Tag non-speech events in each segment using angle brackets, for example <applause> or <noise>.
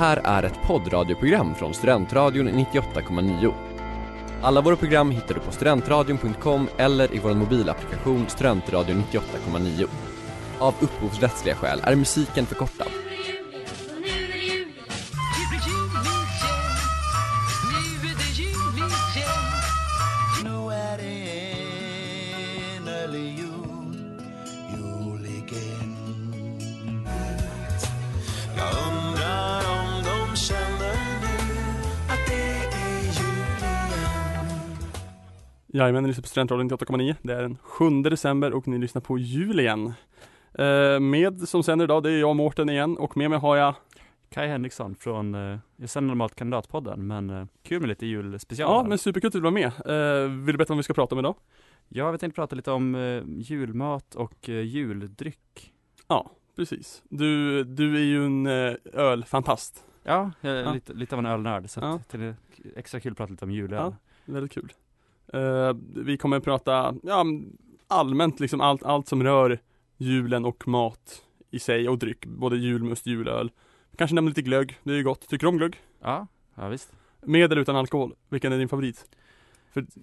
här är ett poddradioprogram från Studentradion 98,9. Alla våra program hittar du på studentradion.com eller i vår mobilapplikation Studentradion 98,9. Av upphovsrättsliga skäl är musiken förkortad. Jajamän, ni lyssnar på Studentradion 98,9. Det är den 7 december och ni lyssnar på jul igen. Eh, med som sänder idag, det är jag Mårten igen och med mig har jag Kai Henriksson från, eh, jag sänder normalt Kandidatpodden, men eh, kul med lite julspecial. Ja, men superkul att du var med. Eh, vill du berätta vad vi ska prata om idag? Ja, vi tänkte prata lite om eh, julmat och eh, juldryck. Ja, precis. Du, du är ju en ölfantast. Ja, jag är Ja. Lite, lite av en ölnörd, så Ja. det är extra kul att prata lite om julöl. Ja. Väldigt kul. Eh, vi kommer att prata, ja, allmänt liksom allt, allt som rör julen och mat i sig och dryck. Både julmust, julöl. Kanske nämna lite glögg, det är ju gott. Tycker du om glögg? Ja, ja visst. Med eller utan alkohol? Vilken är din favorit?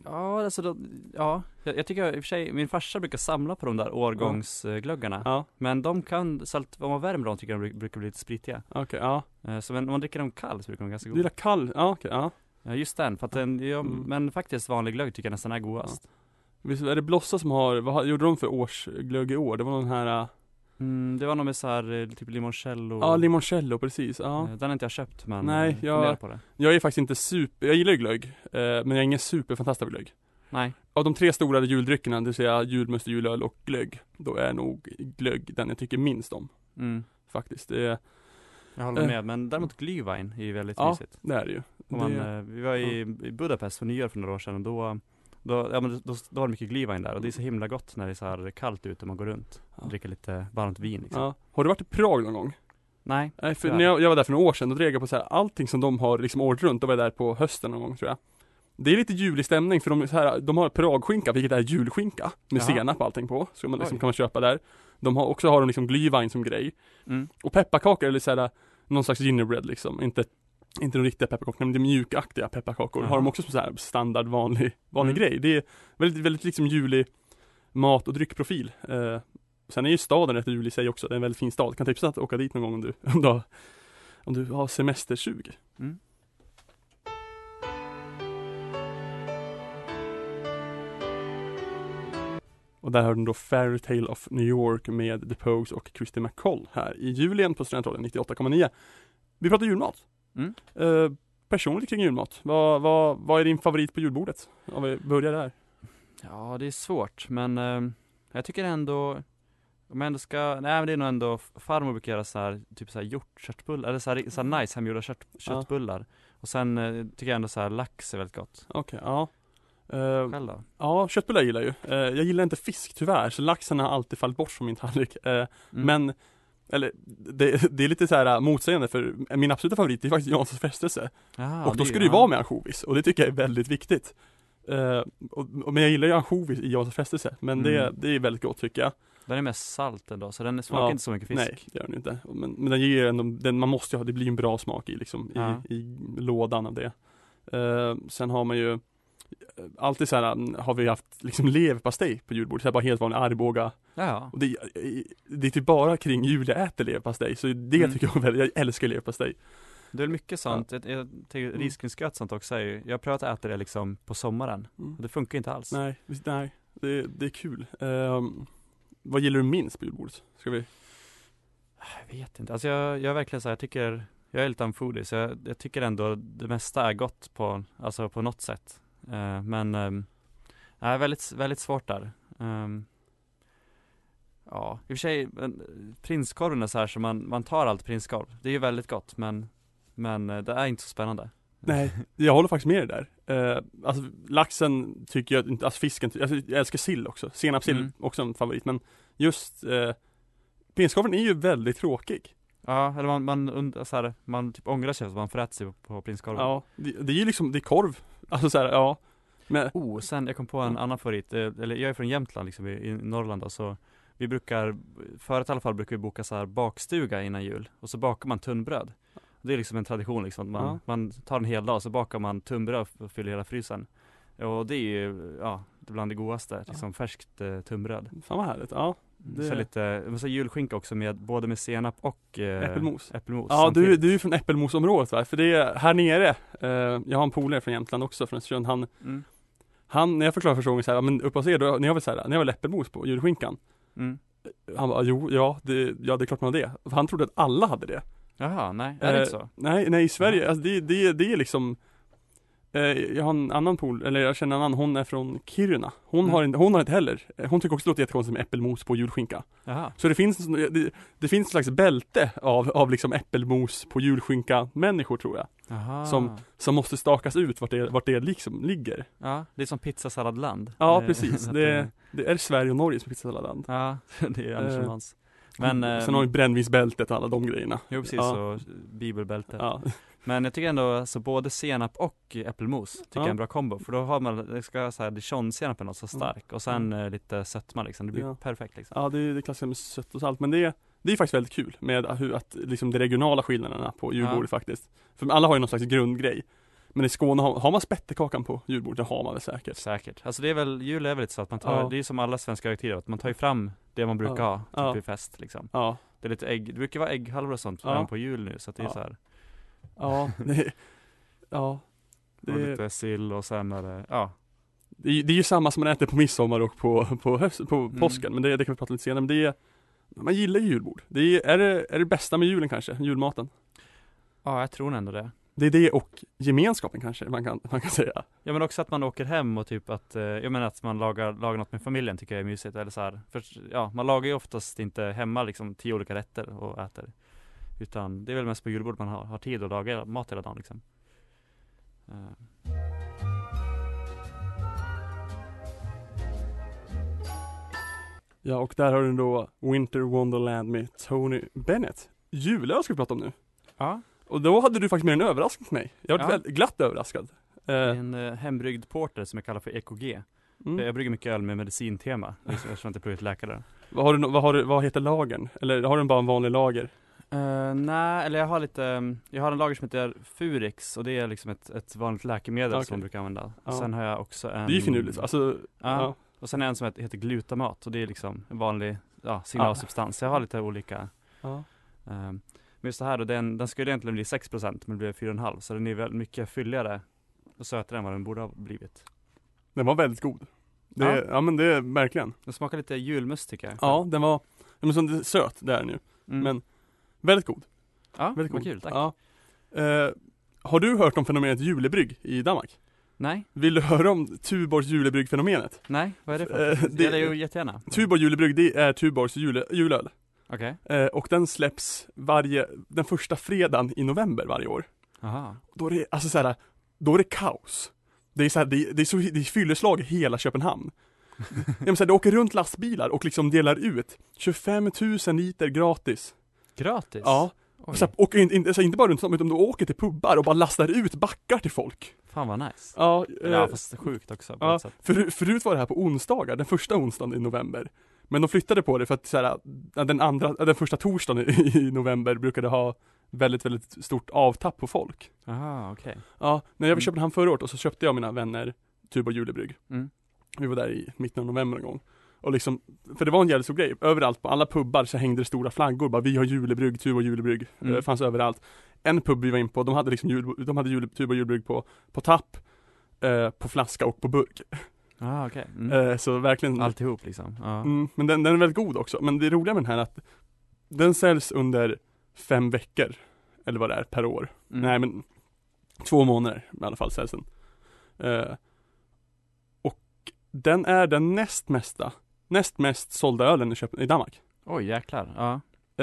Ja, alltså då, ja, jag, jag tycker i och för sig, min farsa brukar samla på de där årgångsglöggarna. Ja, Men de kan, salt, om man värmer dem tycker jag de bruk- brukar bli lite spritiga. okej, ja. Eh, Så men om man dricker dem kall så brukar de vara ganska Du goda. gillar kall, ja okej, ja. Ja, just den, för att den, ja, Mm. men faktiskt vanlig glögg tycker jag nästan är godast. Visst är det Blossa som har, vad gjorde de för årsglögg i år? Det var någon här, äh, Mm, det var nog med så här, eh, typ limoncello. ja limoncello precis, ja. Eh, Den har inte jag köpt men Nej, eh, jag- på det. Jag är faktiskt inte super, jag gillar ju glögg, eh, men jag är ingen superfantast av glögg. Nej, Av de tre stora juldryckerna, det vill säga julmust, julöl och glögg, då är nog glögg den jag tycker minst om. mm, Faktiskt, det, är- jag håller Eh. med. Men däremot glühwein är ju väldigt Ja, mysigt. det är det ju. Man, det, eh, vi var i, i Budapest för nyår för några år sedan och då då, ja, men då, då var det mycket glühwein där och det är så himla gott när det är så här kallt ute och man går runt och Ja. dricker lite varmt vin liksom. ja. Har du varit i Prag någon gång? Nej, Nej, för när jag, jag var där för några år sedan, då drev jag på så här, allting som de har liksom året runt, då var jag där på hösten någon gång tror jag. Det är lite julig stämning för de, så här, de har Pragskinka, vilket är julskinka, med Jaha. senap och allting på, så man liksom, Oj. kan man köpa där. De har också har de liksom glühwein som grej. mm. Och pepparkakor eller såhär, någon slags gingerbread liksom, inte inte de riktiga pepparkakorna, men de mjukaktiga pepparkakor Jaha. har de också som så här standard vanlig, vanlig Mm. grej. Det är väldigt, väldigt liksom julig mat och dryckprofil. Eh, sen är ju staden rätt julig i sig också, det är en väldigt fin stad. Kan tipsa att åka dit någon gång om du, <laughs> om du har, om du har semestersug. Mm. Och där har du då Fairy Tale of New York med The Pogues och Christy McCall här i julen på Studentradion 98,9. Vi pratar julmat. Mm. Eh, personligt kring julmat, vad, vad, vad är din favorit på julbordet? Om vi börjar där. Ja, det är svårt, men eh, jag tycker ändå om jag ändå ska, nej men det är nog ändå, farmor brukar göra så här, typ så här hjortköttbullar, eller så här, så här nice hemgjorda kött, köttbullar. Och sen eh, tycker jag ändå så här lax är väldigt gott. Okej, ja. Eh, Själv då? ja, köttbullar gillar jag ju. Eh, jag gillar inte fisk tyvärr, så laxen har alltid fallit bort från min tallrik. Eh, Mm. Men, eller det, det är lite så här äh, motsägande för min absoluta favorit är faktiskt Janssons frestelse. Jaha, och då det- ska det ju ja. vara med ansjovis och det tycker jag är väldigt viktigt. Eh, och, och, men jag gillar ju ansjovis i Janssons frestelse, men det, Mm. det är väldigt gott tycker jag. Den är mest salt ändå, så den smakar Ja, inte så mycket fisk. Nej, det gör den inte. Men, men den ger ändå, den, man måste ju ha, det blir en bra smak i liksom, i, i lådan av det. Eh, sen har man ju Alltid så här har vi haft liksom leverpastej på julbordet, så här bara helt vanlig Arboga Ja, och det, det är typ bara kring jul jag äter leverpastej, så det Mm. tycker jag väldigt, jag älskar leverpastej. det är mycket sånt. Jag, jag tänker Mm. risgrynsgröt sånt också är ju, jag har prövat att äta det liksom på sommaren. Mm. Och det funkar inte alls. Nej, nej, det, det är kul. Ehm, vad gillar du minst på julbordet? Ska vi? Jag vet inte, alltså jag, jag är verkligen så här, jag tycker, jag är lite en foodie så jag, jag tycker ändå det mesta är gott på, alltså på något sätt. Eh, men, um, är väldigt, väldigt svårt där. Ehm, ja, i och för sig, men, prinskorven är så här så man, man tar allt prinskorv. Det är ju väldigt gott men, men eh, det är inte så spännande. Nej, jag håller faktiskt med dig där. Uh, alltså laxen tycker jag inte, alltså fisken, alltså, jag älskar sill också. Senapssill, Mm. också en favorit. Men just uh, prinskorven är ju väldigt tråkig. Ja, eller man, man, så här, man typ ångrar sig för att man får äta sig på, på prinskorven. Ja, det, det är ju liksom, det är korv. <laughs> Alltså så här, ja. Men, Oh, sen jag kom på en Ja. annan favorit, eh, eller jag är från Jämtland liksom i, i Norrland då, så vi brukar, förut i alla fall brukar vi boka så här bakstuga innan jul och så bakar man tunnbröd. Det är liksom en tradition liksom, att man, Ja. man tar en hel dag så bakar man tunnbröd och fyller hela frysen Och det är ju, ja, bland det godaste, liksom färskt eh, tunnbröd Fan vad härligt, ja. Det- Så lite, så julskinka också med, både med senap och eh, Äppelmos. äppelmos Ja du, samtidigt. du är från äppelmosområdet va? För det är här nere, eh, jag har en polare från Jämtland också, från Östersund, han, mm. han, när jag förklarade första gången så här, "Ja, men uppe hos er, då, ni har väl så här, ni har väl äppelmos på julskinkan? Mm. Han bara, jo, ja det, ja det är klart man har det. Han trodde att alla hade det. Jaha, nej, är det Eh, inte så? Nej, nej i Sverige, alltså det, det, det är liksom Jag har en annan pool, eller jag känner en annan, hon är från Kiruna. Hon, Mm. har, inte, hon har inte heller, eh, hon tycker också det låter jättekonstigt med äppelmos på julskinka. Jaha, Så det finns, det, det finns ett slags bälte av, av liksom äppelmos på julskinka människor tror jag. Jaha. Som- Som måste stakas ut vart det, vart det liksom ligger. Ja, det är som pizzasalladland. Ja <laughs> Det- precis, det, det är Sverige och Norge som pizzasalladland. Ja, <laughs> det är Anders Eh, Men, eh, Sen har vi brännvinsbältet och alla de grejerna. Jo precis, ja. och bibelbältet. Ja, Men jag tycker ändå, alltså både senap och äppelmos tycker jag är Ja. en bra kombo För då har man, det ska så här dijonsenapen så stark och sen eh, lite sötma liksom, det blir Ja. perfekt liksom Ja det är det klassiska med sött och salt men det är, det är faktiskt väldigt kul med hur att liksom de regionala skillnaderna på julbordet faktiskt För alla har ju någon slags grundgrej Men i Skåne har, har man spettekakan på julbordet, det har man väl säkert Säkert, alltså det är väl, jul är väl lite så att man tar, Ja. det är som alla svenska högtider, att man tar ju fram det man brukar Ja. ha, typ Ja. vid fest liksom Ja, Det är lite ägg, det brukar vara ägghalvor och sånt Ja. på jul nu så att det är Ja. så här, ja, <laughs> det, ja. Det, och lite sill och sen är det, ja. Det, är- det är ju samma som man äter på midsommar och på, på, höst, på Mm. påsken men det, det kan vi prata lite senare men det är Man gillar ju julbord, det är, är, det, är det bästa med julen kanske, julmaten? Ja, jag tror ändå det. Det är det och gemenskapen kanske man kan, man kan säga. Ja men också att man åker hem och typ att, eh, jag menar att man lagar, lagar något med familjen tycker jag är mysigt eller så här. För ja, man lagar ju oftast inte hemma liksom tio olika rätter och äter Utan det är väl mest på julbord man har, har tid att laga mat hela dagen liksom. Eh, Ja och där har du då Winter Wonderland med Tony Bennett. Julöl ska vi prata om nu. Ja, Och då hade du faktiskt med en överraskning till mig. Jag var Ja. väldigt glatt överraskad. Eh, en eh, hembryggd porter som jag kallar för EKG mm. Jag brygger mycket öl med medicintema, eftersom jag inte pluggat läkare. Vad, har du, vad, har du, vad heter lagen? Eller har du bara en vanlig lager? Uh, nej, eller jag har lite, jag har en lager som heter Furix och det är liksom ett, ett vanligt läkemedel Okej. som man brukar använda. Ja. Sen har jag också en Det är ju finurligt, alltså Ja, ja. och sen är en som heter, heter glutamat och det är liksom en vanlig ja, signalsubstans. Jag har lite olika um, Men just det här då, den, den skulle egentligen bli 6% men det blev 4,5 så den är väldigt mycket fylligare och sötare än vad den borde ha blivit. Den var väldigt god det, Ja. ja. men det är verkligen Den smakar lite julmust tycker jag. Ja den var, som det, söt det är den ju Mm. Men väldigt god, ja, väldigt vad god kul, tack. Ja. Eh, Har du hört om fenomenet julebrygg i Danmark? Nej, Vill du höra om Tuborgs julebrygg-fenomenet? nej, vad är det för? Eh, det, det- Eller jo, jättegärna. Tuborg julebrygg, det är Tuborgs jule, julöl Okej, eh, Och den släpps varje, den första fredagen i november varje år aha. Då är det, alltså såhär, då är det kaos Det är såhär, det, det är så, det är fylleslag i hela Köpenhamn <laughs> ja, men så här, Det åker runt lastbilar och liksom delar ut 25 000 liter gratis Gratis? Ja, Oj, så åker inte, inte, så inte bara runt om utan du åker till pubbar och bara lastar ut backar till folk fan vad nice. Ja, eh, Ja fast sjukt också ja för, förut var det här på onsdagar, den första onsdagen i november Men de flyttade på det för att så här, den andra, den första torsdagen i, i november brukade ha väldigt, väldigt stort avtapp på folk Aha, okej. Ja, när jag var Mm. i Köpenhamn förra året och så köpte jag och mina vänner Tuborg julebrygg Mm. Vi var där i mitten av november någon gång Och liksom, för det var en jävligt stor grej, överallt på alla pubbar så hängde det stora flaggor bara Vi har julebrygg, Tuborg julebrygg, Mm. det fanns överallt En pub vi var in på, de hade liksom jul, de hade jule, Tuborg julebrygg på, på tapp eh, På flaska och på burk Ah, okej. Mm. eh, Så verkligen Alltihop liksom. Ja. mm, Men den, den är väldigt god också, men det roliga med den här är att Den säljs under fem veckor Eller vad det är, per år Mm. Nej men Två månader i alla fall säljs den eh, Och den är den näst mesta Näst mest sålda ölen i, Köpen- i Danmark Oj jäklar. Ja.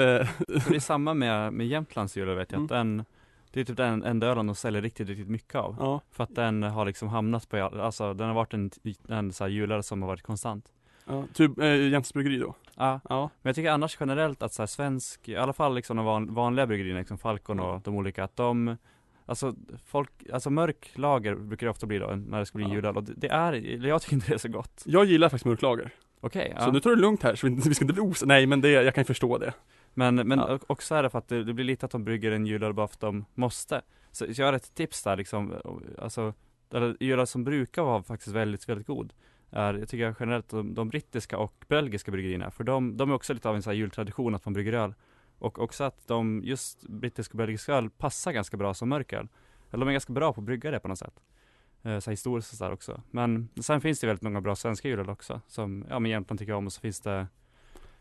eh, För det är samma med, med Jämtlands jul vet jag, att den Det är typ den enda ölen de säljer riktigt, riktigt mycket av. Ja, För att den har liksom hamnat på, alltså den har varit en, en så här julöl som har varit konstant. ja typ eh, Jens bryggeri då Ja, Ja, men jag tycker annars generellt att så här svensk, i alla fall liksom de van, vanliga bryggerierna, liksom Falcon och de olika, att de Alltså folk, alltså mörk lager brukar det ofta bli då när det ska bli Ja. juleöl och det, det är, jag tycker inte det är så gott. jag gillar faktiskt mörklager Okej, Så ja. nu tar det lugnt här så vi, <laughs> vi ska inte bli os... Nej men det, jag kan ju förstå det Men, men Ja. också är det för att det, det blir lite att de brygger en julöl bara för att de måste. Så, så jag har ett tips där liksom, alltså, julöl som brukar vara faktiskt väldigt, väldigt god. Är, jag tycker generellt de, de brittiska och belgiska bryggerierna, för de, de är också lite av en här jultradition att man brygger öl. Och också att de, just brittisk och belgisk öl passar ganska bra som mörköl. Eller de är ganska bra på att brygga det på något sätt. Eh, så historiskt och sådär också. Men sen finns det väldigt många bra svenska julöl också, som, ja men Jämtland tycker jag om och så finns det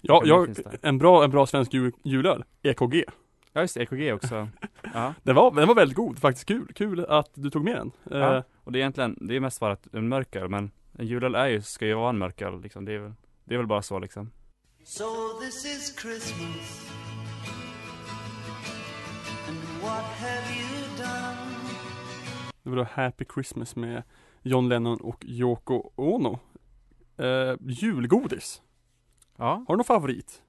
Ja, jag, finns det? en bra, en bra svensk jul, julöl, EKG. Ja just det, EKG också. ja. <laughs> Den var, den var väldigt god, faktiskt kul, kul att du tog med den. ja. Eh, Och det är egentligen, det är mest bara ett, en mörköl men en julöl är ju, ska ju vara en mörköl liksom. Det är väl, det är väl bara så liksom. So this is Christmas. And what have you done? Det var då Happy Christmas med John Lennon och Yoko Ono. Eh, julgodis. Ja. Har du någon favorit?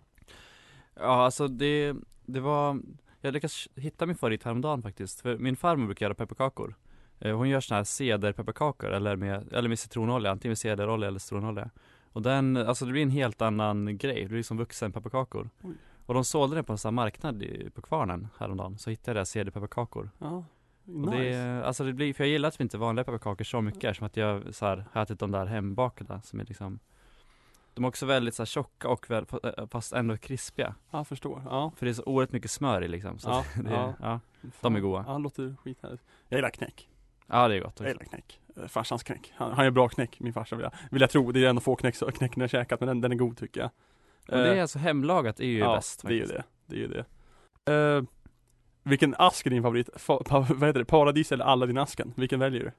Ja alltså det, det var, jag lyckades hitta min favorit häromdagen faktiskt. För min farmor brukar göra pepparkakor. Eh, Hon gör såna här cederpepparkakor eller med, eller med citronolja, antingen med cederolja eller citronolja. Och den, alltså det blir en helt annan grej, det blir som vuxenpepparkakor. Oj. Och de sålde den på en sån här marknad i, på Kvarnen häromdagen, så hittade jag cederpepparkakor. Ja, nice. Det, alltså det blir, för jag gillar typ inte vanliga pepparkakor så mycket som att jag så här, har ätit de där hembakade som är liksom De är också väldigt så här, tjocka och väl, fast ändå krispiga Ja, jag förstår. Ja. För det är så oerhört mycket smör i liksom så Ja, <laughs> det, ja. ja. De är goda. Ja, låter skithärligt. Jag gillar knäck. ja det är gott Jag också. gillar knäck. Eh, Farsans knäck. Han, han gör bra knäck, min farsa vill jag, vill jag tro. Det är en av få knäck, knäcken jag käkat, men den, den är god tycker jag. Och det är Eh, alltså hemlagat är ju ja, bäst det är ju det. Det är ju det. Eh, vilken ask är din favorit? Fa, pa, <laughs> vad heter det? Paradis eller Aladdin-asken? Vilken väljer du?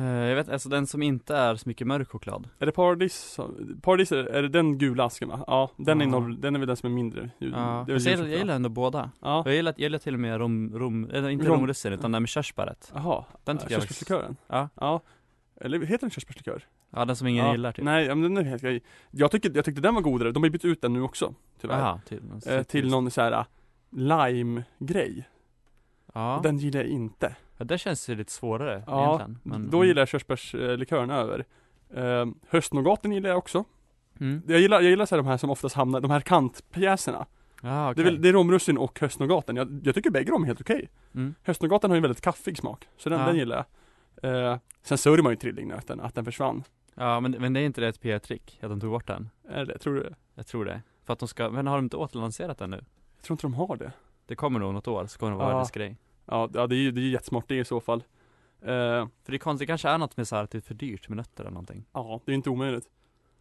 Eh, Jag vet, alltså den som inte är så mycket mörk choklad Är det Paradis? Paradis, är, är det den gula asken va? Ja, den, Ja. är den är väl den som är mindre. Ja, det är jag, gillar, jag gillar ändå båda Ja, Jag gillar, jag gillar till och med rom, rom eller inte Rom- romrussin utan den med körsbäret jaha. Den tycker faktiskt- Körsbärslikören? Ja. Ja. Eller heter den körsbärslikör? Ja den som ingen ja. gillar typ Nej, men den är helt grej. Jag tycker, jag tyckte den var godare, de har ju bytt ut den nu också. Tyvärr. Aha, till, någon eh, till någon så här lime-grej. Ja, Och Den gillar jag inte. ja det känns ju lite svårare Ja, egentligen men, Då gillar jag körsbärslikören över. Eh, höstnougaten gillar jag också. mm. Jag gillar, jag gillar så här, de här som oftast hamnar, de här kantpjäserna. Ja, Det är, det är romrussin och höstnougaten. Jag, jag tycker bägge de är helt okej. mm. Höstnougaten har ju en väldigt kaffig smak. Så den, Ja. den gillar jag. Eh, sen sörjer man ju trillingnöten, att den försvann. Ja men, men det är inte det ett PR-trick, att de tog bort den? Är det, tror du det? Jag tror det För att de ska, men har de inte återlanserat den nu? Jag tror inte de har det. Det kommer nog något år, så kommer det vara Ja. världens grej Ja, det är ju det är ju jättesmart det i så fall. Eh, För det är konstigt, det kanske är något med så här att det är för dyrt med nötter eller någonting ja, det är inte omöjligt.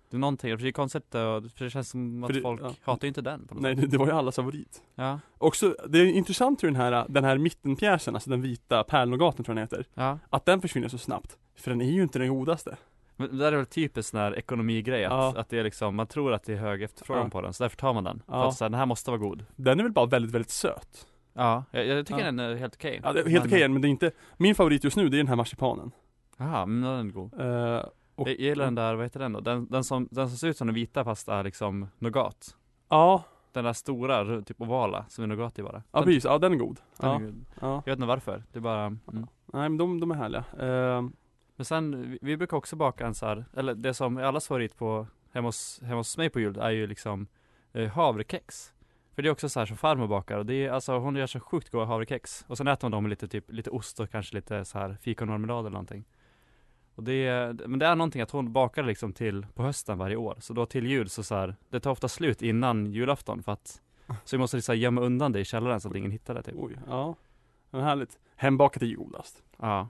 Det är någonting, för det är konstigt, eh, för det känns som att För det- folk ja. hatar ju inte den på något Nej, sätt det, det var ju allas favorit. Ja, Också, det är intressant hur den här, den här mittenpjäsen, alltså den vita pärlnougaten tror jag den heter, ja att den försvinner så snabbt. För den är ju inte den godaste. Men det där är väl typiskt sån här ekonomigrej, att, Ja. att det är liksom, man tror att det är hög efterfrågan Ja. på den, så därför tar man den. För Ja. att så här, den här måste vara god Den är väl bara väldigt, väldigt söt. Ja, jag, jag tycker Ja. den är helt okej Ja, det är helt okej men det är inte, min favorit just nu det är den här marsipanen. Jaha, men den är god Eh, och, Jag, gillar den där, vad heter den då? Den, den, som, den som ser ut som den vita fast är liksom nougat Ja, Den där stora, typ ovala, som är nougat i bara ja den, precis, ja den är god. den är Ja, god. ja. Jag vet inte varför, det är bara mm. Nej men de, de är härliga. Eh, Men sen, vi, vi brukar också baka en så här, eller det som är allas favorit på, hemma hos, hemma hos mig på jul är ju liksom eh, havrekex För det är också så här som farmor bakar och det är, alltså hon gör så sjukt goda havrekex Och sen äter man dem med lite typ, lite ost och kanske lite så här fikonmarmelad eller någonting Och det är, men det är någonting att hon bakar liksom till på hösten varje år Så då till jul så, så här, det tar ofta slut innan julafton för att Så vi måste liksom gömma undan det i källaren så att ingen hittar det typ oj, ja. Men härligt. Hembakat är godast. Ja,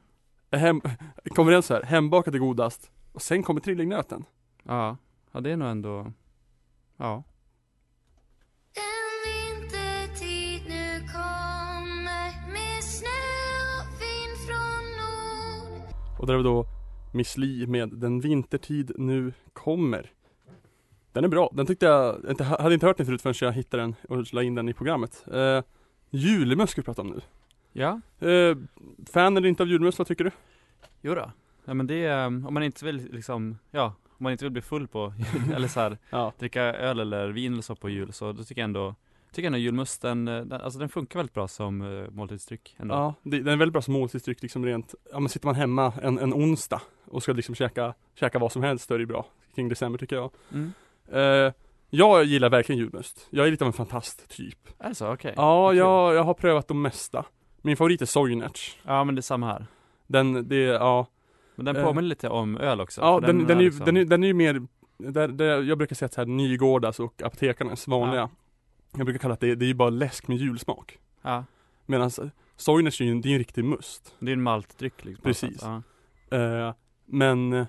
Hem, kommer den så här, hembakat är godast. Och sen kommer trillingnöten. ja, ja det är nog ändå Ja Och där vi då Miss Li med Den vintertid nu kommer. Den är bra, den tyckte jag, inte, hade inte hört den förut förrän jag hittade den och la in den i programmet. Uh, julmust ska vi prata om nu. Ja, Eh, fan eller inte av julmust, vad tycker du? Jo då. Ja men det är, om man inte vill liksom, ja, om man inte vill bli full på <laughs> eller så här, Ja, dricka öl eller vin eller så på jul, så då tycker jag ändå, tycker jag ändå julmusten, eh, den, alltså den funkar väldigt bra som uh, måltidsdryck ändå. ja det, den är väldigt bra som måltidsdryck liksom rent, ja men sitter man hemma en, en onsdag och ska liksom käka, käka vad som helst, då är det bra kring december tycker jag. Mm. Eh, Jag gillar verkligen julmust. Jag är lite av en fantast typ. Så? Okej. Ja, Kul. jag, jag har prövat de mesta. Min favorit är Soinerts. Ja men det är samma här. Den, det, ja. Men den påminner lite om öl också. Ja, för den, den, är, liksom- den, är, den är ju mer, där, där, jag brukar säga att så här Nygårdas och apotekarnas vanliga. Jag brukar kalla att det, det är ju bara läsk med julsmak. Ja, Medan Soinerts är ju en, det är en riktig must. det är en maltdryck liksom. Precis. Ja. Eh, men eh,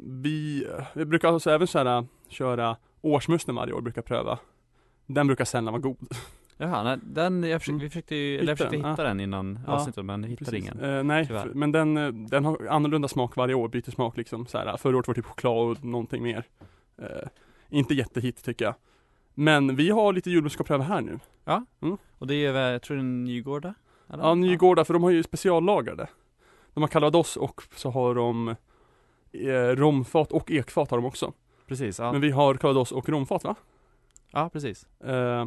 vi, vi brukar alltså även så här, köra årsmusten varje år, brukar pröva. Den brukar sällan vara god. <laughs> Jaha, nej, den, jag försökte, Mm. vi försökte ju, Hitta jag försökte den, hitta den innan Ja, avsnittet men hittade Precis. ingen. Eh, nej, tyvärr. men den, eh, den har annorlunda smak varje år, byter smak liksom så här. Förra året var det typ choklad och någonting mer. Eh, inte jättehit tycker jag. Men vi har lite julmust att pröva här nu. Och det är, jag tror det är Nygårda? Eller? Ja, Nygårda, för de har ju speciallagrade. De har calvados och så har de eh, romfat och ekfat har de också. Precis, ja. Men vi har calvados och romfat va? ja precis. Eh,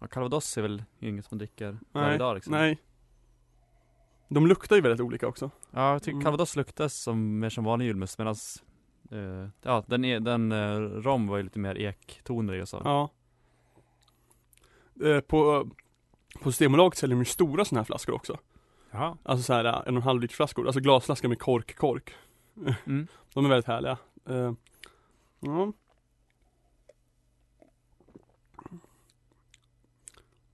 Ja, Calvados är väl inget som man dricker varje nej, dag liksom. nej. De luktar ju väldigt olika också. Ja, jag tycker Mm. Calvados luktar som, mer som vanlig julmust medan eh, Ja, den, är, den eh, rom var ju lite mer ektoner i och så. Ja. Eh, på, på Systembolaget säljer de ju stora sådana här flaskor också. Jaha. Alltså så här eh, en och en halv liters flaskor, alltså glasflaskor med kork, kork. Mm. <laughs> De är väldigt härliga. Eh, ja.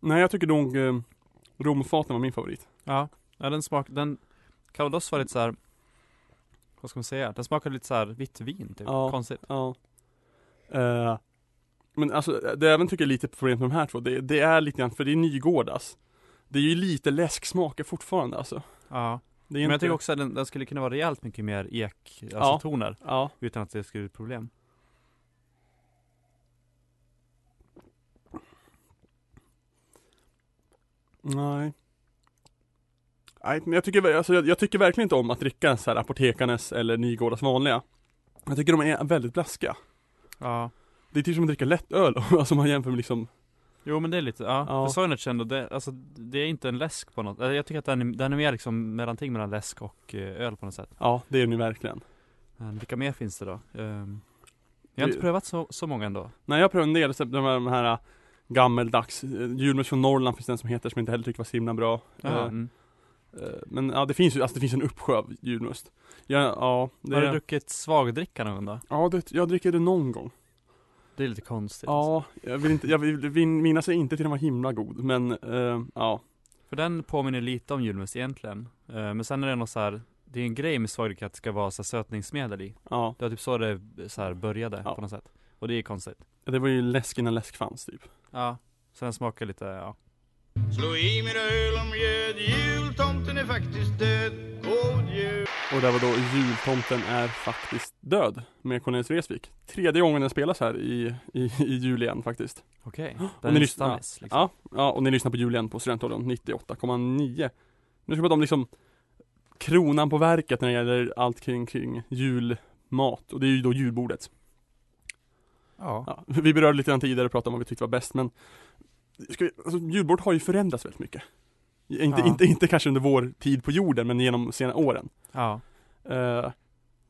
Nej jag tycker nog eh, romfaten var min favorit. Ja, ja den smak, den Calvados var lite så här. Vad ska man säga? Den smakade lite så här vitt vin typ, Ja. konstigt. Ja. Eh, men alltså det jag även tycker är lite problemet med de här två, det, det är lite grann, för det är Nygårdas. Det är ju lite läsksmaker fortfarande alltså. Ja, men inte, jag tycker också att den, den skulle kunna vara rejält mycket mer ek, alltså Ja. toner, Ja. utan att det skulle bli problem. Nej. Nej, men jag tycker, alltså, jag, jag tycker verkligen inte om att dricka så här apotekarnes eller Nygårdas vanliga. Jag tycker de är väldigt blaskiga. Ja. Det är typ som att dricka lättöl, <laughs> alltså man jämför med liksom Jo men det är lite, ja, Ja. Soinerts ändå, det, alltså det är inte en läsk på något, eller jag tycker att den är, den är mer liksom mellanting mellan läsk och eh, öl på något sätt. Ja, det är den ju verkligen. Men vilka mer finns det då? Ehm, jag har inte Det- prövat så, så många ändå. Nej jag prövar en del, de här, de här äh, gammeldags, eh, julmust från Norrland finns det en som heter som jag inte heller tycker var så himla bra. Eh, mm. Eh, men ja det finns ju, alltså det finns en uppsjö av julmust. Ja, ja, det, Har du druckit svagdricka någon gång då? ja det, jag dricker det någon gång. Det är lite konstigt. alltså. Ja, jag vill inte, jag vill, vill minnas inte till den var himla god, men eh, ja. För den påminner lite om julmust egentligen. Eh, men sen är det något så här, det är en grej med svagdricka att det ska vara så här sötningsmedel i. Ja, Det var typ så det så här började Ja. på något sätt. Och det är konstigt. det var ju läsk innan läsk fanns typ. Ja. Så den smakar lite, ja. Slå i mina öl om mjöd, jultomten är faktiskt död. God jul! Och där var då Jultomten är faktiskt död med Cornelis Vreeswijk. Tredje gången den spelas här i, i, i jul igen faktiskt. Okej. Och Den ni är lyssnar- stammis liksom. Ja, ja, och ni lyssnar på jul igen på Studentradion 98,9. Nu ska vi prata om liksom kronan på verket när det gäller allt kring, kring julmat. Och det är ju då julbordet. Ja. Ja, vi berörde lite grann tidigare och pratade om vad vi tyckte var bäst men ska vi, alltså, julbord har ju förändrats väldigt mycket. Inte, Ja. inte, inte kanske under vår tid på jorden men genom senare åren. ja. Eh,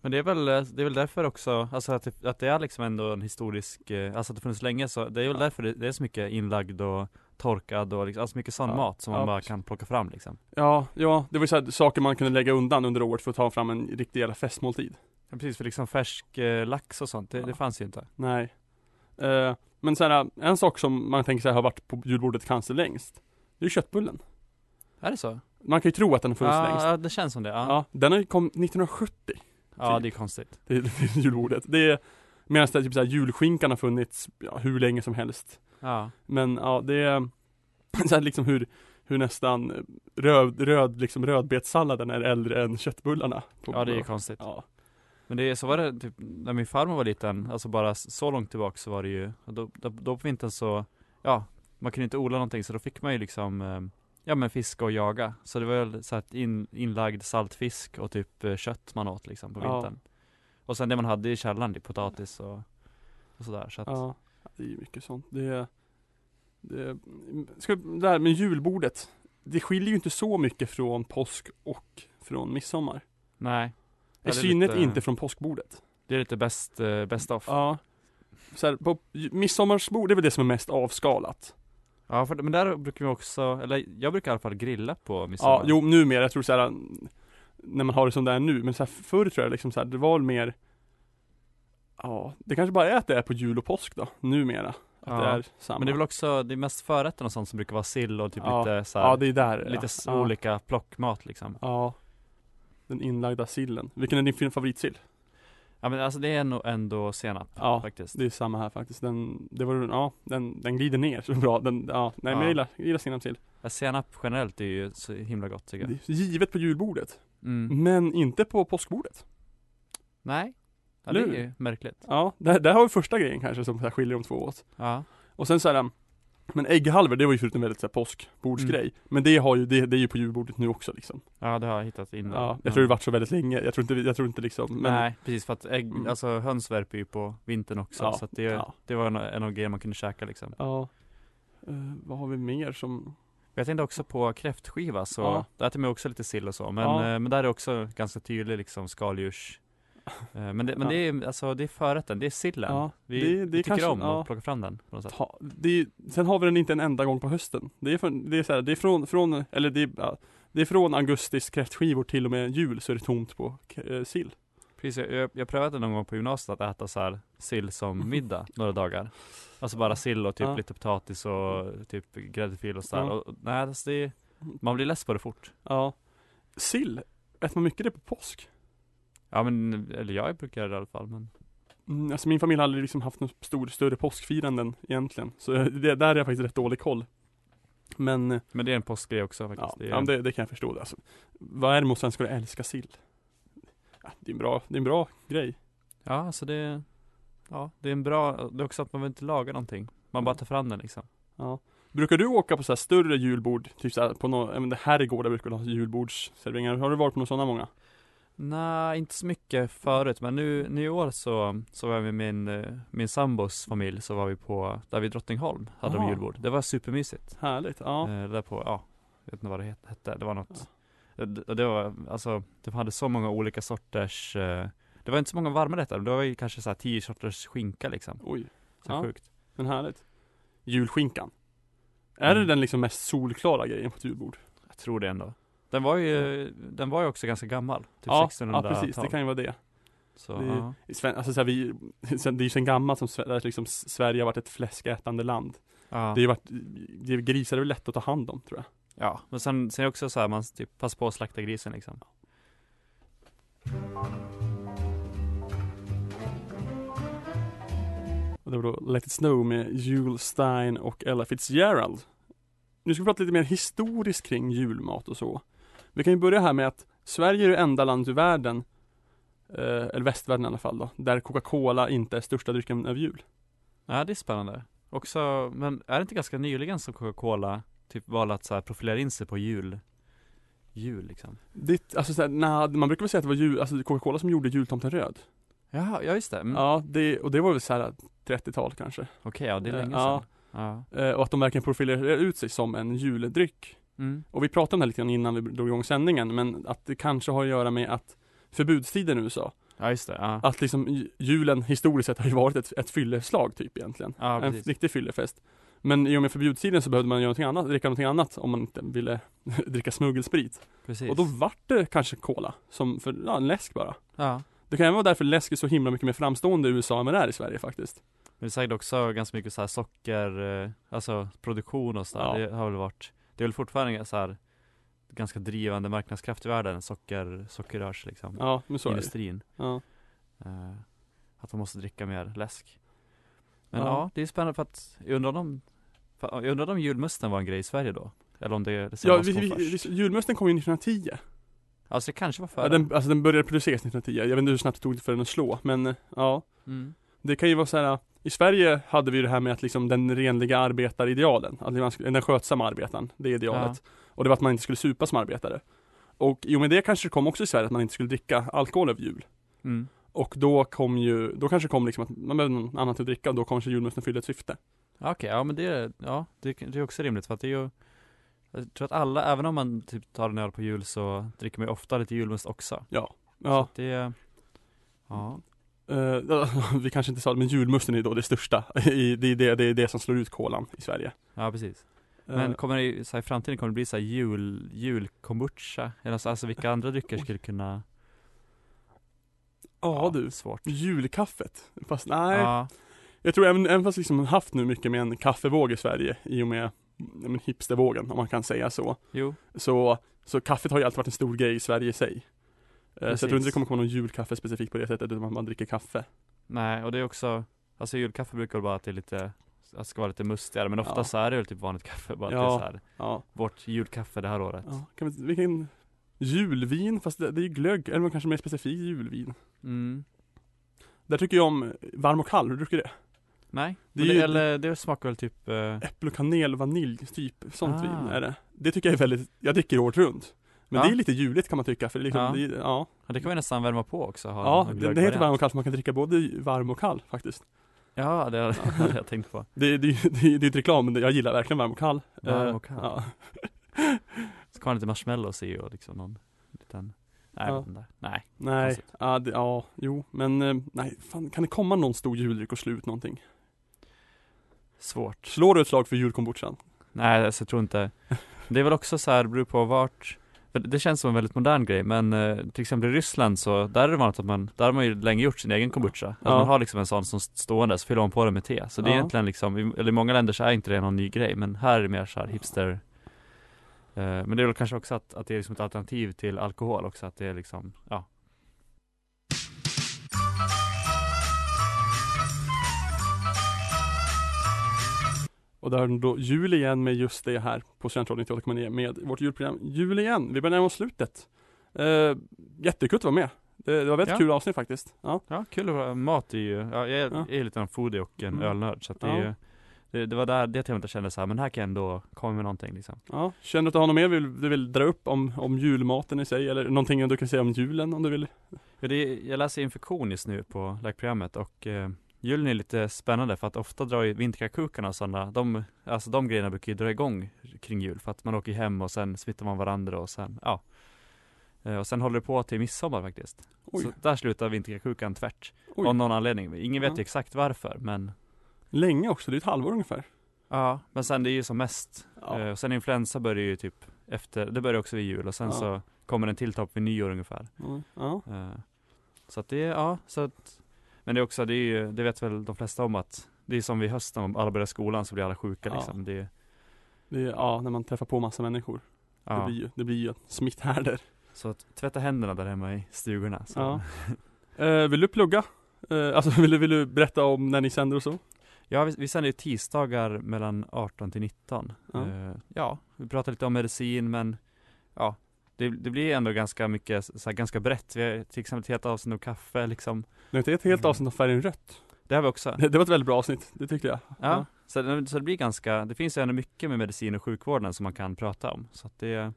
Men det är väl, det är väl därför också, alltså att det, att det är liksom ändå en historisk, eh, alltså att det funnits länge så, det är väl därför det, det är så mycket inlagd och torkad och liksom, alltså mycket sån Ja, mat som man ja, bara kan plocka fram liksom. ja, ja, det var ju så här, saker man kunde lägga undan under året för att ta fram en riktig jävla festmåltid. Ja, precis, för liksom färsk eh, lax och sånt, det, Ja. det fanns ju inte. Nej. Eh, men så en sak som man tänker sig har varit på julbordet kanske längst. Det är köttbullen. Är det så? Man kan ju tro att den har funnits Ja, längst. ja, det känns som det. Ja, Ja, den har ju kommit 1970 ja det är konstigt. till, <laughs> till julbordet. Det är Medan det är typ så här, julskinkan har funnits ja, hur länge som helst. Ja, Men ja, det är <laughs> så här, liksom hur, hur nästan röd, röd, liksom rödbetssalladen är äldre än köttbullarna. På, ja det är konstigt. Ja, Men det så var det typ, när min farmor var liten, alltså bara så långt tillbaka så var det ju, då, då, då på vintern så, ja, man kunde inte odla någonting så då fick man ju liksom, eh, ja men fiska och jaga. Så det var väl så att in, inlagd saltfisk och typ eh, kött man åt liksom på Ja. vintern. Och sen det man hade i källaren, typ potatis och, och sådär. Så att, ja, det är ju mycket sånt. Det det är, ska, det här med julbordet. Det skiljer ju inte så mycket från påsk och från midsommar. nej. I synnerhet lite- inte från påskbordet. Det är lite bäst, eh, best of. Ja. så här, på midsommarsbord, det är väl det som är mest avskalat. Ja, för, men där brukar vi också, eller jag brukar i alla fall grilla på midsommar. Ja, jo numera, jag tror så här när man har det som det är nu, men så här, förr tror jag liksom så här, det var mer Ja, det kanske bara är att det är på jul och påsk då, numera. Att Ja, det är samma. Men det är väl också, det är mest förrätten och sånt som brukar vara sill och typ Ja. lite så här, Ja, det är där. lite ja. olika plockmat liksom. Ja. Den inlagda sillen. Vilken är din favoritsill? Ja men alltså det är nog ändå senap Ja, faktiskt. Det är samma här faktiskt. Den, det var, ja, den, den glider ner så bra. Den, ja, nej men Ja. jag gillar, jag gillar senapssill. Ja, senap generellt är ju så himla gott tycker jag. Det är givet på julbordet. Mm. Men inte på påskbordet. Nej, ja, det är ju märkligt. Ja, där, där har vi första grejen kanske som skiljer de två åt. Ja, Och sen så här, men ägghalvor det var ju förut en väldigt så här, påskbordsgrej. Mm. Men det har ju, det, det är ju på julbordet nu också liksom. ja det har jag hittat in Ja, jag tror det varit så väldigt länge. Jag tror inte, jag tror inte liksom, men Nej, precis för att ägg, Mm. alltså höns värper ju på vintern också Ja, så att det, ja. det var en, en av grejerna man kunde käka liksom. ja. Eh, vad har vi mer som, Jag tänkte också på kräftskiva så, Ja. där äter man också lite sill och så men, Ja. eh, men där är också ganska tydlig liksom skaldjurs Men det, men Ja. det är alltså, det är förrätten, det är sillen Ja, Vi, det- det vi tycker kanske- om ja. att plocka fram den på något sätt ta, är, sen har vi den inte en enda gång på hösten. Det är, från, det är, så här, det är från, från, eller det är, ja, det är från augustis kräftskivor till och med jul så är det tomt på eh, sill. Precis, jag, jag, jag prövade någon gång på gymnasiet att äta så här sill som <laughs> middag några dagar Alltså bara sill och typ Ja. lite potatis och typ gräddfil och sådär Ja. och, Nej alltså det, man blir less på det fort Ja. Sill, äter man mycket det på påsk? Ja men, eller jag brukar det i alla fall men Mm, alltså min familj har aldrig liksom haft något stor, större påskfiranden egentligen. Så <laughs> det, där är jag faktiskt rätt dålig koll. Men, eh, Men det är en påskgrej också ja, faktiskt det är, ja, det, det kan jag förstå. Alltså, vad är det mot svenskar att älska sill? Ja, det, är en bra, det är en bra grej. Ja, alltså det Ja, det är en bra, det är också att man vill inte laga någonting Man bara tar fram den liksom Ja. Brukar du åka på så här större julbord, typ så här på någon, jag vet inte, herrgårdar brukar ha julbordsserveringar. Har du varit på några sådana många? Nej, inte så mycket förut men nu, nu i år så, så var jag med min, eh, min sambos familj så var vi på, där vid Drottningholm hade Aha. de julbord Det var supermysigt Härligt, ja. eh, Där på, ja, jag vet inte vad det het- hette, det var något det, det det var, alltså, de hade så många olika sorters eh, Det var inte så många varma rätter, det var ju kanske så här tio sorters skinka liksom Oj, Så Ja. sjukt men härligt. Julskinkan. Är det Mm. den liksom mest solklara grejen på ett julbord? Jag tror det ändå Den var ju, den var ju också ganska gammal Typ ja, 1600 ja, precis. Det kan ju vara det. Så, det- ja. I Sven- Alltså så här, vi, <laughs> sen, det är ju sen gammalt som där liksom Sverige har varit ett fläskätande land. Ja. Det har varit, det, grisar är väl lätt att ta hand om tror jag. ja, men sen, sen är det också så här, man typ passar på att slakta grisen liksom Och det var då Let It Snow med Jules Stein och Ella Fitzgerald. Nu ska vi prata lite mer historiskt kring julmat och så. Vi kan ju börja här med att Sverige är det enda landet i världen, eh, eller västvärlden i alla fall då, där Coca-Cola inte är största drycken över jul. Ja det är spännande Också, men är det inte ganska nyligen som Coca-Cola typ valde att så här profilera in sig på jul Jul liksom Det, alltså såhär, nah, man brukar väl säga att det var jul, alltså Coca-Cola som gjorde jultomten röd. Jaha, ja just det, mm. Ja, det, och det var väl såhär 30-tal kanske. okej ja det är Eh, länge ja. sedan Ja, Eh, och att de verkligen profilerar ut sig som en juldryck. Mm. Och vi pratade om det här lite grann innan vi drog igång sändningen, men att det kanske har att göra med att förbudstiden i USA, ja just det, ja, att liksom ju- julen historiskt sett har ju varit ett, ett fylleslag typ egentligen. ja en riktig fyllefest. Men i och med förbudstiden så behövde man göra någonting annat, dricka någonting annat om man inte ville <laughs> dricka smuggelsprit. Precis Och då vart det kanske cola, som för, ja, läsk bara. Ja, Det kan även vara därför läsk är så himla mycket mer framstående i USA än vad det är i Sverige faktiskt. men det är säkert också ganska mycket så här socker, eh, alltså produktion och sådär, Ja. det har väl varit Det är väl fortfarande så här ganska drivande marknadskraft i världen, socker, sockerrörs liksom Ja, men så. Industrin Ja. Eh, Att de måste dricka mer läsk Men Ja. ja, det är spännande för att Jag undrar om för, Jag undrar om julmusten var en grej i Sverige då? Eller om det, det Ja, vi, vi, först? julmusten kom ju 1910. Alltså det kanske var före Ja, den, alltså den började produceras 1910. Jag vet inte hur snabbt det tog för den att slå, men eh, ja. mm. Det kan ju vara så här. I Sverige hade vi det här med att liksom den renliga arbetaridealen, att den skötsamma arbetaren, det är idealet. Och det var att man inte skulle supa som arbetare. Och i och med det kanske det kom också i Sverige att man inte skulle dricka alkohol över jul. Mm. Och då kom ju, då kanske det kom liksom att man behövde något annat att dricka och då kanske julmusten fyllde ett syfte. Ja, Okej, ja men det är, ja, det, det är också rimligt för att det är ju Jag tror att alla, även om man typ tar en öl på jul så dricker man ju ofta lite julmust också Ja. Så Ja. det Ja Eh, <laughs> vi kanske inte sa det, men julmusten är då det största. Det, är det, det är det som slår ut kolan i Sverige. Ja precis. Eh, Men kommer det så här, i framtiden kommer det bli så här jul, julkombucha? Eller så, alltså vilka andra drycker skulle kunna ja du, Svårt julkaffet. Fast nej, Ja, jag tror även, även fast vi liksom haft nu mycket med en kaffevåg i Sverige i och med ja, men hipstervågen, om man kan säga så. jo Så, så kaffet har ju alltid varit en stor grej i Sverige i sig. Eh, Så jag tror inte Precis. det kommer komma någon julkaffe specifikt på det sättet, utan man, dricker kaffe. Nej, och det är också Alltså julkaffe brukar väl bara att det är lite att det ska vara lite mustigare men ofta Ja. så är det väl typ vanligt kaffe bara att Ja. det är så här, Ja, Vårt julkaffe det här året ja. Kan vi, vilken julvin, fast det, det är ju glögg, eller kanske mer specifikt julvin. mm. Där tycker jag om varm och kall, har du druckit det? Nej, Det det, är ju- eller det smakar väl typ eh, Äpple och kanel, vanilj, typ. Sånt Ah. vin är det. Det tycker jag är väldigt, jag dricker året runt. Men Ja. det är lite juligt kan man tycka, för det är liksom, Ja. det, är- ja. Ja det kan vi nästan värma på också Ja, det, det heter varm och kall, så man kan dricka både varm och kall faktiskt. Ja det hade <laughs> hade jag tänkt på Det, det, det, det är inte reklam, men jag gillar verkligen varm och kall. Varm Eh, och kall. Ja. Ska ha lite marshmallows i och liksom någon liten Nej Ja. Nej Nej, ja, det, ja, jo, men eh, nej, fan, kan det komma någon stor juldryck och slå ut någonting? Svårt Slår du ett slag för julkombuchan? Nej alltså, jag tror inte Det är väl också så här, beror på vart Det känns som en väldigt modern grej men eh, till exempel i Ryssland så Där är det vanligt att man Där har man ju länge gjort sin egen kombucha Att Ja. man har liksom en sån som stående så fyller man på det med te Så det är Ja. egentligen liksom Eller i många länder så är inte det någon ny grej men här är det mer så här hipster eh, Men det är väl kanske också att, att det är liksom ett alternativ till alkohol också att det är liksom Ja Och där är då jul igen med just det här på Studentradion 98,9 med vårt julprogram Jul igen. Vi börjar närma oss slutet. Uh, jättekul att vara med. Det, det var väldigt Ja. kul avsnitt faktiskt. Ja. Ja, kul att vara, mat är ju, ja, jag är, Ja. är lite en foodie och en Mm. ölnörd så att det, är ju, det, det var där, det temat jag kände så här, men här kan jag ändå komma med någonting liksom ja. Känner du att du har något mer vill, du vill dra upp om, om julmaten i sig eller någonting du kan säga om julen om du vill? ja, det är, Jag läser infektion just nu på läkprogrammet och eh, julen är lite spännande för att ofta drar ju vinterkakukarna och sådana, de, alltså de grejerna brukar ju dra igång kring jul för att man åker hem och sen smittar man varandra och sen, ja Eh, Och sen håller det på till midsommar faktiskt Oj, Så där slutar vinterkakukan tvärt oj. Av någon anledning, ingen vet Ja. exakt varför men Länge också, det är ett halvår ungefär. Ja, men sen det är ju som mest Ja. Eh, och sen influensa börjar ju typ efter, det börjar också vid jul och sen Ja. så kommer en till topp vid nyår ungefär. Ja. ja. Eh, så att det är, ja, så att, men det är också, det är ju, det vet väl de flesta om att det är som vid hösten, om alla börjar skolan så blir alla sjuka Ja. liksom. Det, Det är, ja, när man träffar på massa människor. Det ja. blir ju, det blir ju smitthärdar. Så att tvätta händerna där hemma i stugorna. Så. Ja. Eh, vill du plugga? Eh, alltså <laughs> vill du, vill du berätta om när ni sänder och så? Ja, vi, vi sänder ju tisdagar mellan 18 till 19. Ja. Eh, ja, vi pratar lite om medicin men ja, det, det blir ändå ganska mycket, så här, ganska brett. Vi har till exempel ett helt avsnitt om kaffe liksom. Det är inte ett helt Mm. avsnitt av färgen rött. Det har vi också. Det, det var ett väldigt bra avsnitt, det tyckte jag. Ja, Så, det, så det blir ganska, det finns ju ändå mycket med medicin och sjukvården som man kan prata om. Så att det,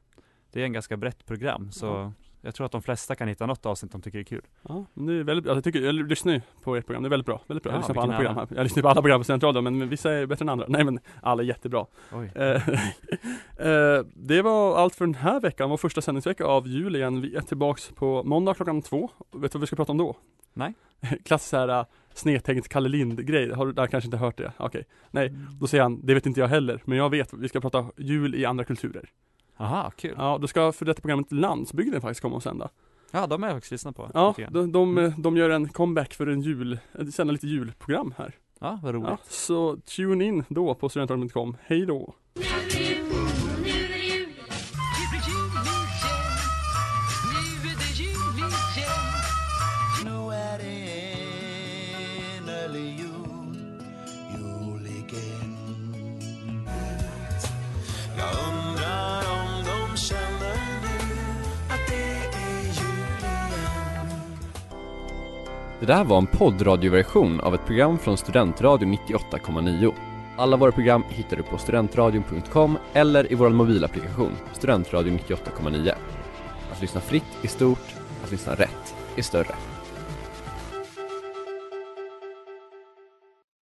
det är en ganska brett program. Så Ja. jag tror att de flesta kan hitta något avsnitt de tycker är kul. Ja, men det är väldigt bra. Jag, tycker, jag lyssnar ju på ert program, det är väldigt bra. Väldigt bra. Ja, jag lyssnar på alla program här. Jag lyssnar på alla program på Studentradion, men vissa är bättre än andra. Nej men, alla är jättebra. Oj. Eh, <laughs> eh, det var allt för den här veckan, vår första sändningsvecka av jul igen. Vi är tillbaks på måndag klockan två. Vet du vad vi ska prata om då? Nej. <laughs> Klassisk såhär snedtänkt Kalle Lind-grej. Har du där kanske inte hört det? Okej. Nej, då säger han, det vet inte jag heller, men jag vet, vi ska prata jul i andra kulturer. Aha, kul. Ja, då ska för detta programmet Landsbygden faktiskt komma och sända. Ja, de har jag faktiskt lyssnat på. Ja, de, de, eh, de gör en comeback för en jul, eh, sända lite julprogram här. ja vad roligt. Ja, så tune in då på studentradion.com. Hej då! Det där var en poddradioversion av ett program från Studentradion 98,9. Alla våra program hittar du på studentradion.com eller i vår mobilapplikation Studentradion 98,9. Att lyssna fritt är stort, att lyssna rätt är större.